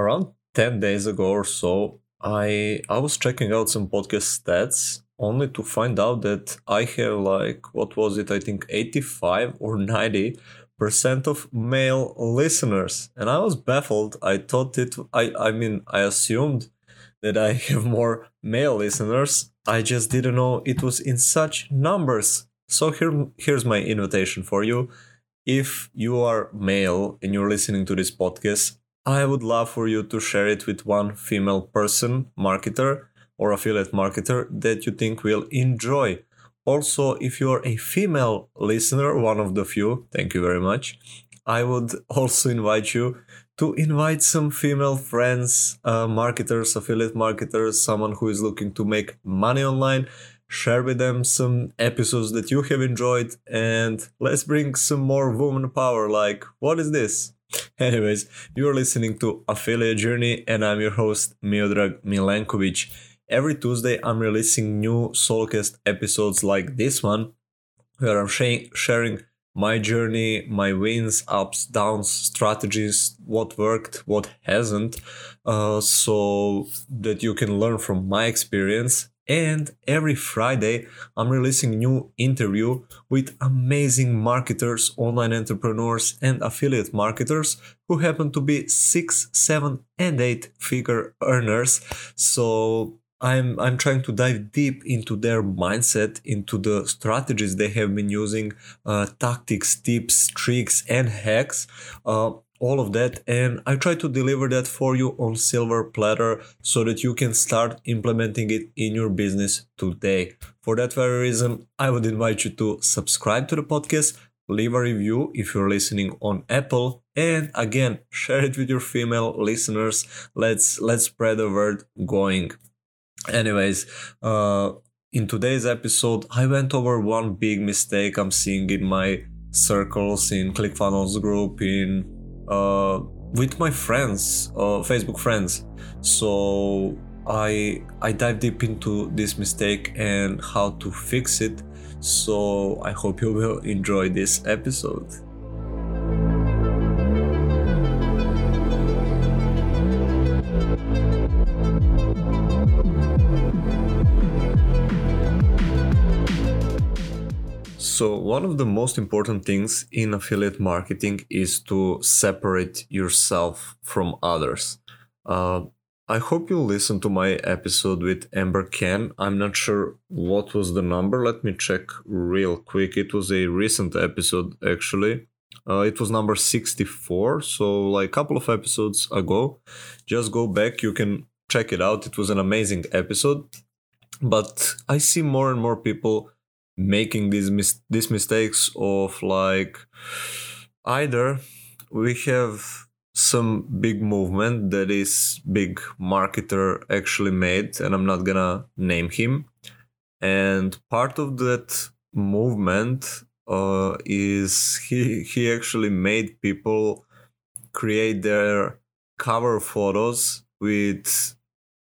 around 10 days ago or so, I I was checking out some podcast stats only to find out that I have like what was it? I think 85 or 90 percent of male listeners, and I was baffled. I thought it. I I mean I assumed that I have more male listeners. I just didn't know it was in such numbers. So here here's my invitation for you. If you are male and you're listening to this podcast, I would love for you to share it with one female person, marketer, or affiliate marketer that you think will enjoy. Also, if you're a female listener, one of the few, thank you very much, I would also invite you to invite some female friends, uh, marketers, affiliate marketers, someone who is looking to make money online. Share with them some episodes that you have enjoyed, and let's bring some more woman power. Like, what is this? Anyways, you're listening to Affiliate Journey, and I'm your host, Miodrag Milenkovic. Every Tuesday, I'm releasing new Solocast episodes like this one, where I'm sh- sharing my journey, my wins, ups, downs, strategies, what worked, what hasn't, uh, so that you can learn from my experience and every Friday, I'm releasing new interview with amazing marketers, online entrepreneurs, and affiliate marketers who happen to be six, seven, and eight figure earners. So I'm I'm trying to dive deep into their mindset, into the strategies they have been using, uh, tactics, tips, tricks, and hacks. Uh, all of that and i try to deliver that for you on silver platter so that you can start implementing it in your business today. For that very reason i would invite you to subscribe to the podcast leave a review if you're listening on apple and again share it with your female listeners. Let's let's spread the word going. Anyways uh in today's episode i went over one big mistake i'm seeing in my circles in clickfunnels group in uh, with my friends, uh, Facebook friends. So I I dive deep into this mistake and how to fix it. So I hope you will enjoy this episode. So, one of the most important things in affiliate marketing is to separate yourself from others. Uh, I hope you listened to my episode with Amber Ken. I'm not sure what was the number. Let me check real quick. It was a recent episode, actually. Uh, it was number 64, so like a couple of episodes ago. Just go back, you can check it out. It was an amazing episode. But I see more and more people making these mis- these mistakes of like either we have some big movement that is big marketer actually made and i'm not gonna name him and part of that movement uh, is he he actually made people create their cover photos with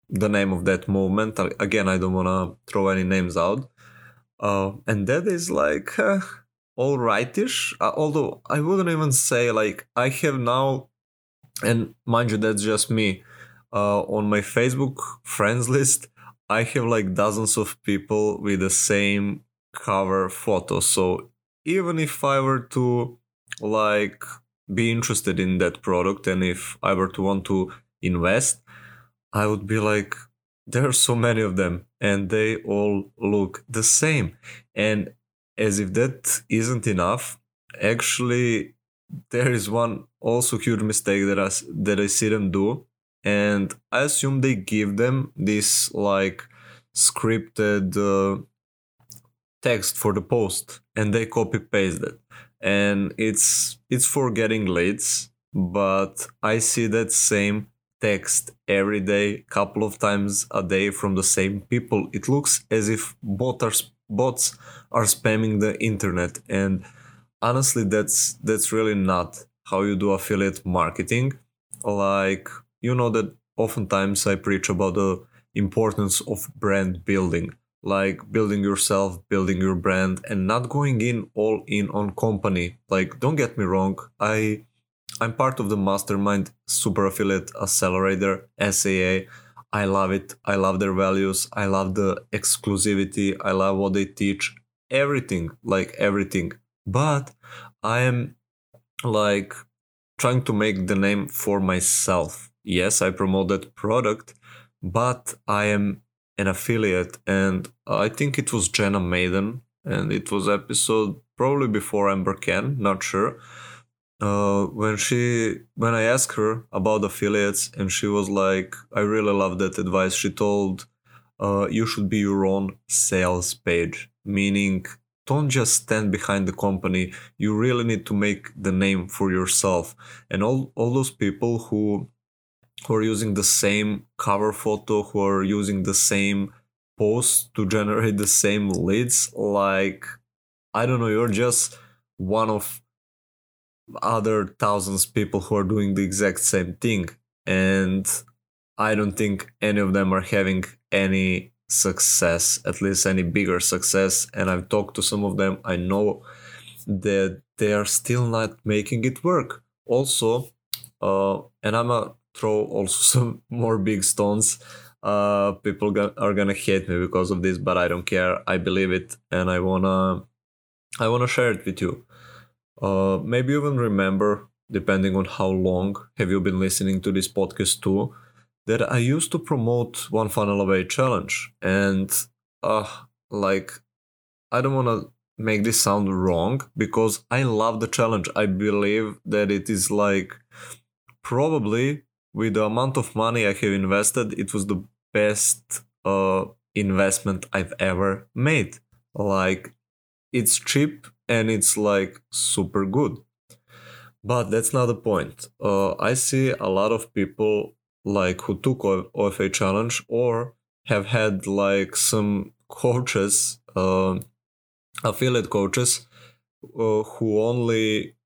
the name of that movement. Again i don't want to throw any names out uh, and that is like uh, all rightish. Uh, although I wouldn't even say like I have now, and mind you, that's just me. Uh, on my Facebook friends list, I have like dozens of people with the same cover photo. So even if I were to like be interested in that product and if I were to want to invest, I would be like, there are so many of them and they all look the same. And as if that isn't enough actually there is one also huge mistake that I, that I see them do and I assume they give them this like scripted uh, text for the post and they copy paste it. And it's it's for getting leads but I see that same text every day, couple of times a day from the same people. It looks as if bots are, bots are spamming the internet, and honestly, that's that's really not how you do affiliate marketing. Like you know that oftentimes I preach about the importance of brand building, like building yourself, building your brand, and not going in all in on company. Like don't get me wrong, I I'm part of the mastermind Super Affiliate Accelerator SAA. I love it. I love their values. I love the exclusivity. I love what they teach. Everything, like everything. But I am like trying to make the name for myself. Yes, I promote that product, but I am an affiliate and I think it was Jenna Maiden and it was episode probably before Amber Ken, not sure. Uh, when she when I asked her about affiliates and she was like, I really love that advice. She told uh, you should be your own sales page, meaning don't just stand behind the company. You really need to make the name for yourself. And all, all those people who who are using the same cover photo, who are using the same post to generate the same leads, like I don't know, you're just one of other thousands people who are doing the exact same thing. And I don't think any of them are having any success, at least any bigger success. And I've talked to some of them. I know that they are still not making it work. Also, uh, and I'm gonna throw also some more big stones. Uh, people go- are gonna hate me because of this, but I don't care. I believe it, and I wanna, I wanna share it with you. Uh, maybe you even remember, depending on how long have you been listening to this podcast too, that I used to promote one funnel away challenge, and uh, like, I don't wanna make this sound wrong because I love the challenge. I believe that it is like probably with the amount of money I have invested, it was the best uh, investment I've ever made. Like, it's cheap and it's like super good. But that's not the point. Uh, I see a lot of people like who took OFA challenge or have had like some coaches, uh, affiliate coaches, uh, who only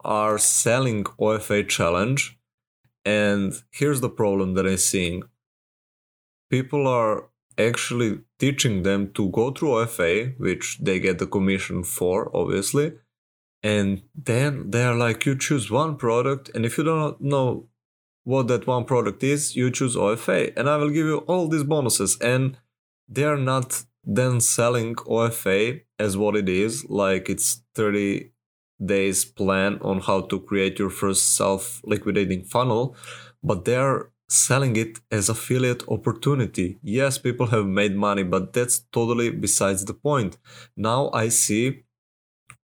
are selling OFA challenge and here's the problem that I'm seeing people are actually teaching them to go through OFA, which they get the commission for, obviously. And then they're like, you choose one product, and if you don't know what that one product is, you choose OFA, and I will give you all these bonuses. And they're not then selling OFA as what it is, like it's 30 days plan on how to create your first self liquidating funnel, but they're selling it as affiliate opportunity. Yes, people have made money, but that's totally besides the point. Now I see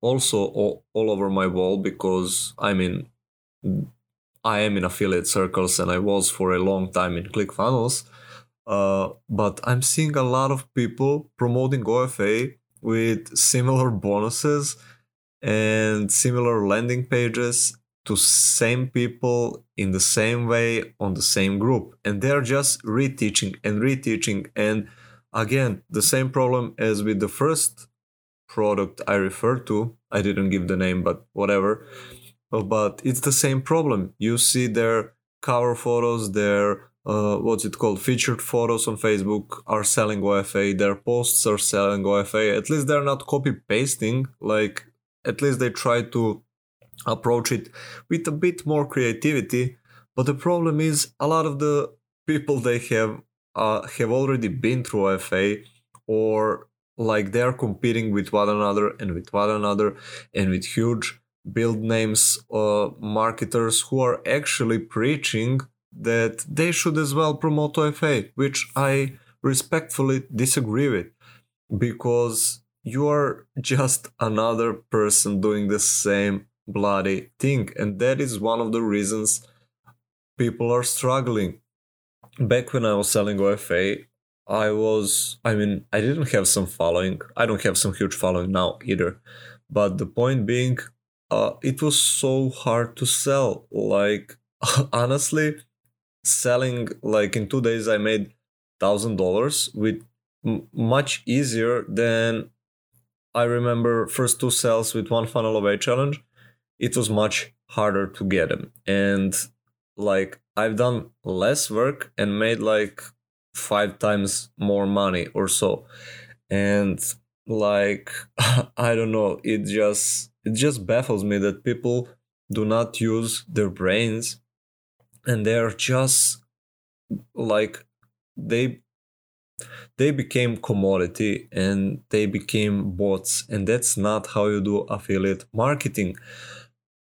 also all, all over my wall because I mean I am in affiliate circles and I was for a long time in ClickFunnels. Uh, but I'm seeing a lot of people promoting OFA with similar bonuses and similar landing pages to same people in the same way on the same group. And they're just reteaching and reteaching. And again the same problem as with the first product i referred to. I didn't give the name but whatever. But it's the same problem. You see their cover photos their uh, what's it called featured photos on facebook are selling ofa their posts are selling ofa at least they're not copy pasting like at least they try to approach it with a bit more creativity but the problem is a lot of the people they have uh, have already been through fa or like they are competing with one another and with one another and with huge build names uh, marketers who are actually preaching that they should as well promote OFA, which I respectfully disagree with because you are just another person doing the same bloody thing and that is one of the reasons people are struggling. Back when i was selling ofa i was i mean i didn't have some following. I don't have some huge following now either. But the point being uh, it was so hard to sell. Like honestly selling like in two days i made thousand dollars with m- much easier than I remember first two sales with one funnel away challenge, it was much harder to get them. And like I've done less work and made like five times more money or so. And like I don't know, it just it just baffles me that people do not use their brains and they're just like they they became commodity and they became bots and that's not how you do affiliate marketing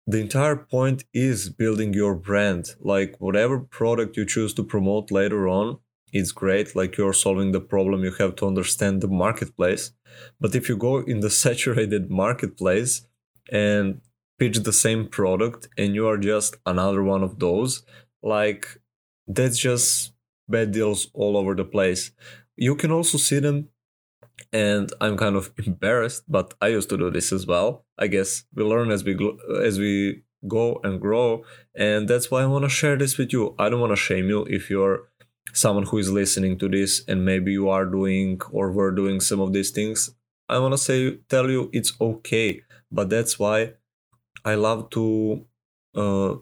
the entire point is building your brand. Like whatever product you choose to promote later on it's great like you're solving the problem you have to understand the marketplace. But if you go in the saturated marketplace and pitch the same product and you are just another one of those like that's just bad deals all over the place. You can also see them and i'm kind of embarrassed but i used to do this as well i guess we learn as we as we go and grow. And that's why i want to share this with you. I don't want to shame you if you're someone who is listening to this and maybe you are doing or were doing some of these things. I want to say tell you it's okay. But that's why i love to uh,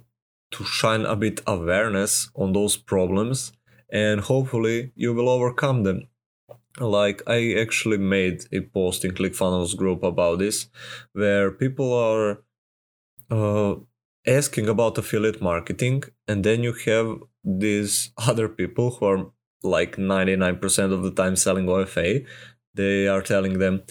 to shine a bit awareness on those problems and hopefully you will overcome them like i actually made a post in clickfunnels group about this where people are uh, asking about affiliate marketing and then you have these other people who are like 99% of the time selling ofa they are telling them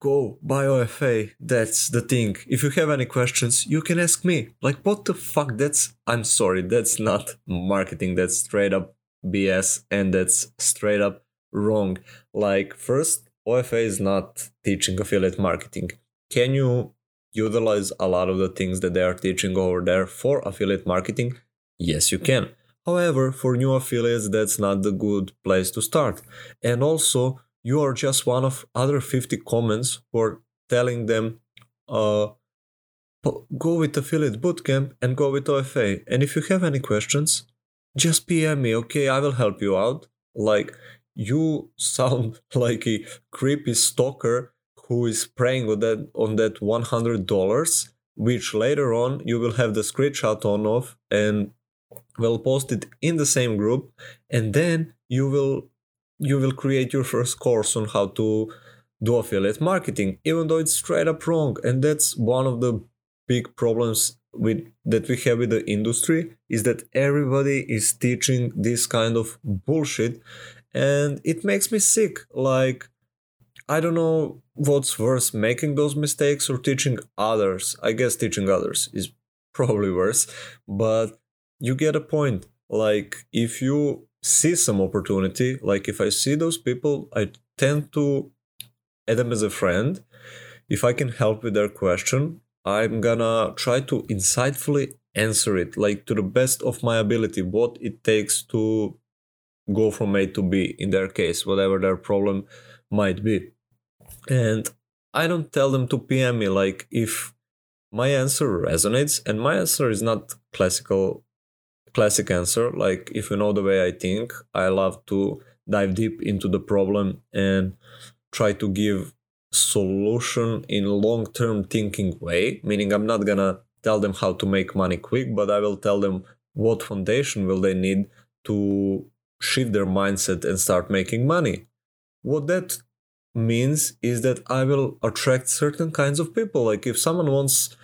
go buy ofa that's the thing. If you have any questions you can ask me. Like what the fuck? That's i'm sorry that's not marketing. That's straight up BS and that's straight up wrong. Like, first, OFA is not teaching affiliate marketing. Can you utilize a lot of the things that they are teaching over there for affiliate marketing? Yes, you can. However, for new affiliates, that's not the good place to start. And also, you are just one of other 50 comments who are telling them, uh, go with affiliate bootcamp and go with OFA. And if you have any questions, just PM me, okay? I will help you out. Like, you sound like a creepy stalker who is preying on that on that $100 which later on you will have the screenshot on of and will post it in the same group. And then you will you will create your first course on how to do affiliate marketing even though it's straight up wrong. And that's one of the big problems with that we have with the industry is that everybody is teaching this kind of bullshit and it makes me sick like i don't know what's worse making those mistakes or teaching others. I guess teaching others is probably worse but you get a point. Like if you see some opportunity like if i see those people i tend to add them as a friend. If i can help with their question I'm gonna try to insightfully answer it, like to the best of my ability, what it takes to go from A to B in their case, whatever their problem might be. And I don't tell them to PM me, like if my answer resonates, and my answer is not classical classic answer like if you know the way i think i love to dive deep into the problem and try to give solution in long-term thinking way meaning i'm not gonna tell them how to make money quick but i will tell them what foundation will they need to shift their mindset and start making money. What that means is that i will attract certain kinds of people. Like if someone wants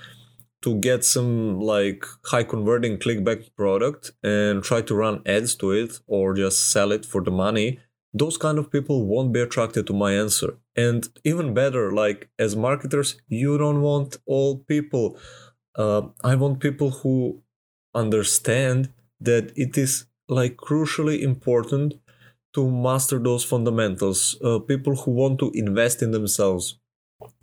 to get some like high converting ClickBank product and try to run ads to it or just sell it for the money those kind of people won't be attracted to my answer. And even better like as marketers you don't want all people uh, i want people who understand that it is like crucially important to master those fundamentals uh, people who want to invest in themselves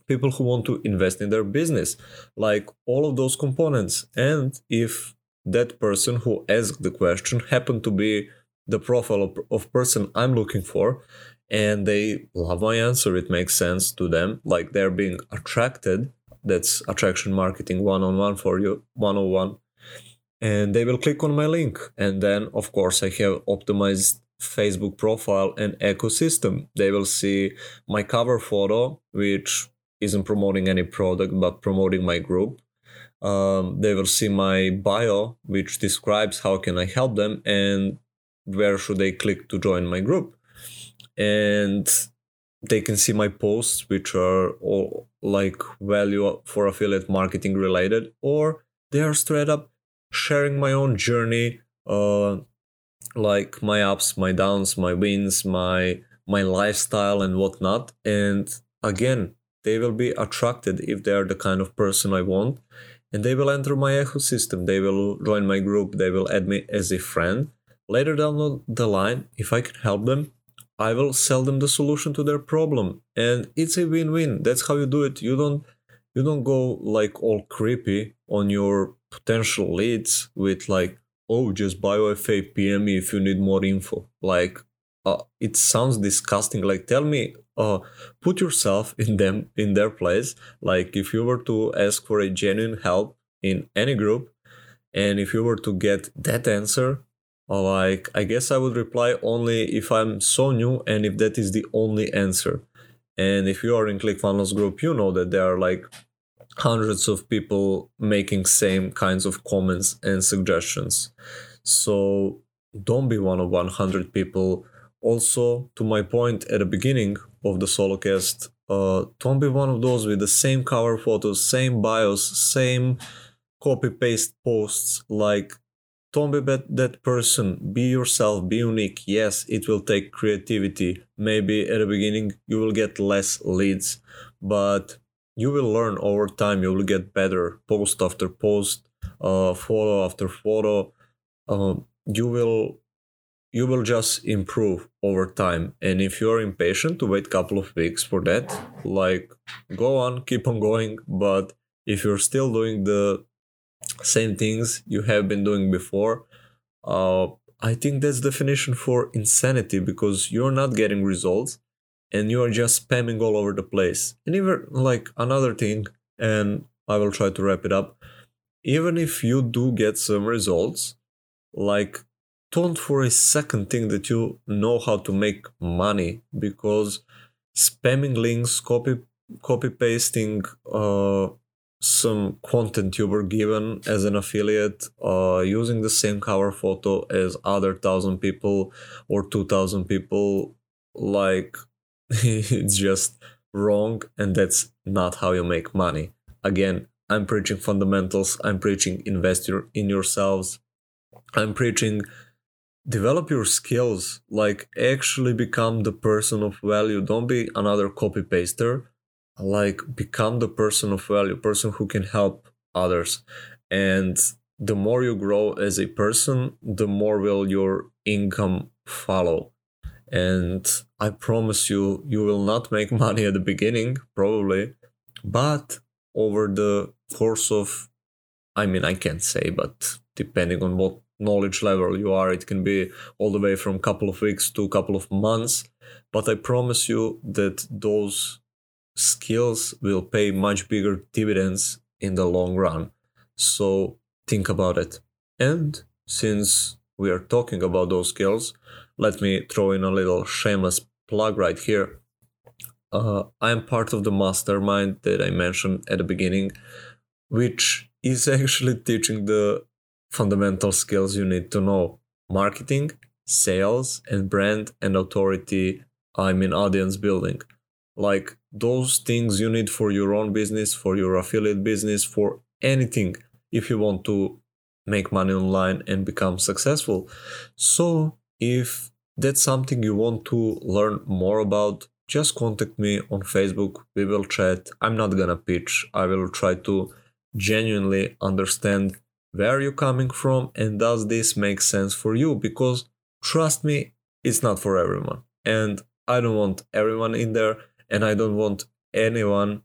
people who want to invest in their business like all of those components. And if that person who asked the question happened to be the profile of, of person I'm looking for and they love my answer it makes sense to them like they're being attracted that's attraction marketing one-on-one for you 101 and they will click on my link. And then of course I have optimized Facebook profile and ecosystem. They will see my cover photo which isn't promoting any product but promoting my group. Um, they will see my bio which describes how can i help them and where should they click to join my group. And they can see my posts which are all like value for affiliate marketing related or they are straight up sharing my own journey uh like my ups my downs my wins my my lifestyle and whatnot. And again they will be attracted if they are the kind of person i want. And they will enter my ecosystem. They will join my group. They will add me as a friend. Later down the line if i can help them i will sell them the solution to their problem. And it's a win-win. That's how you do it. You don't you don't go like all creepy on your potential leads with like oh just buy OFA pm me if you need more info. Like uh, it sounds disgusting. Like tell me uh, put yourself in them in their place. Like if you were to ask for a genuine help in any group and if you were to get that answer uh, like i guess i would reply only if i'm so new and if that is the only answer and if you are in clickfunnels group you know that there are like hundreds of people making same kinds of comments and suggestions. So don't be one of 100 people. Also to my point at the beginning of the solocast uh, don't be one of those with the same cover photos same bios same copy paste posts like don't be that, that person. Be yourself be unique. Yes it will take creativity. Maybe at the beginning you will get less leads but you will learn over time. You will get better. Post after post uh, photo after photo uh, you will you will just improve over time. And if you're impatient to wait a couple of weeks for that like go on keep on going. But if you're still doing the same things you have been doing before. Uh, i think that's definition for insanity because you're not getting results and you are just spamming all over the place. And even like another thing and i will try to wrap it up. Even if you do get some results like don't for a second think that you know how to make money because spamming links, copy copy pasting uh, some content you were given as an affiliate, uh, using the same cover photo as other thousand people or two thousand people, like it's just wrong, and that's not how you make money. Again, I'm preaching fundamentals. I'm preaching invest your in yourselves. I'm preaching develop your skills like actually become the person of value don't be another copy paster like become the person of value person who can help others and the more you grow as a person the more will your income follow and i promise you you will not make money at the beginning probably but over the course of i mean i can't say but depending on what knowledge level you are. It can be all the way from couple of weeks to couple of months. But I promise you that those skills will pay much bigger dividends in the long run. So think about it. And since we are talking about those skills, let me throw in a little shameless plug right here. Uh, I am part of the mastermind that I mentioned at the beginning, which is actually teaching the fundamental skills you need to know marketing, sales, and brand and authority. I mean, audience building. Like those things you need for your own business, for your affiliate business, for anything if you want to make money online and become successful. So, if that's something you want to learn more about, just contact me on Facebook. We will chat. I'm not gonna pitch, I will try to genuinely understand where you're coming from and does this make sense for you because trust me it's not for everyone and i don't want everyone in there and i don't want anyone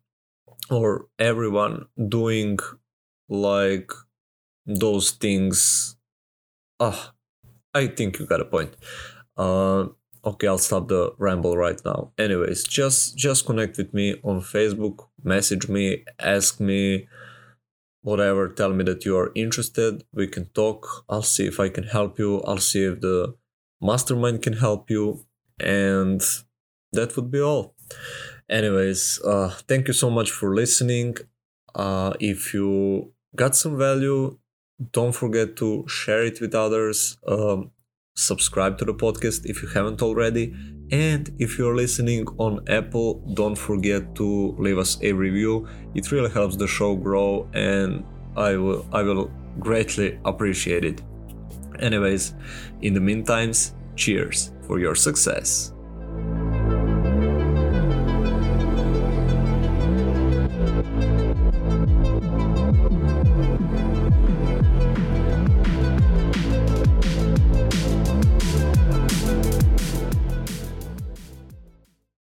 or everyone doing like those things. Ah i think you got a point. Uh okay i'll stop the ramble right now. Anyways just just connect with me on facebook message me ask me whatever tell me that you are interested. We can talk. I'll see if i can help you. I'll see if the mastermind can help you. And that would be all anyways uh, thank you so much for listening uh, if you got some value don't forget to share it with others um, subscribe to the podcast if you haven't already and if you're listening on Apple, don't forget to leave us a review. It really helps the show grow and I will I will greatly appreciate it. Anyways, in the meantime, cheers for your success.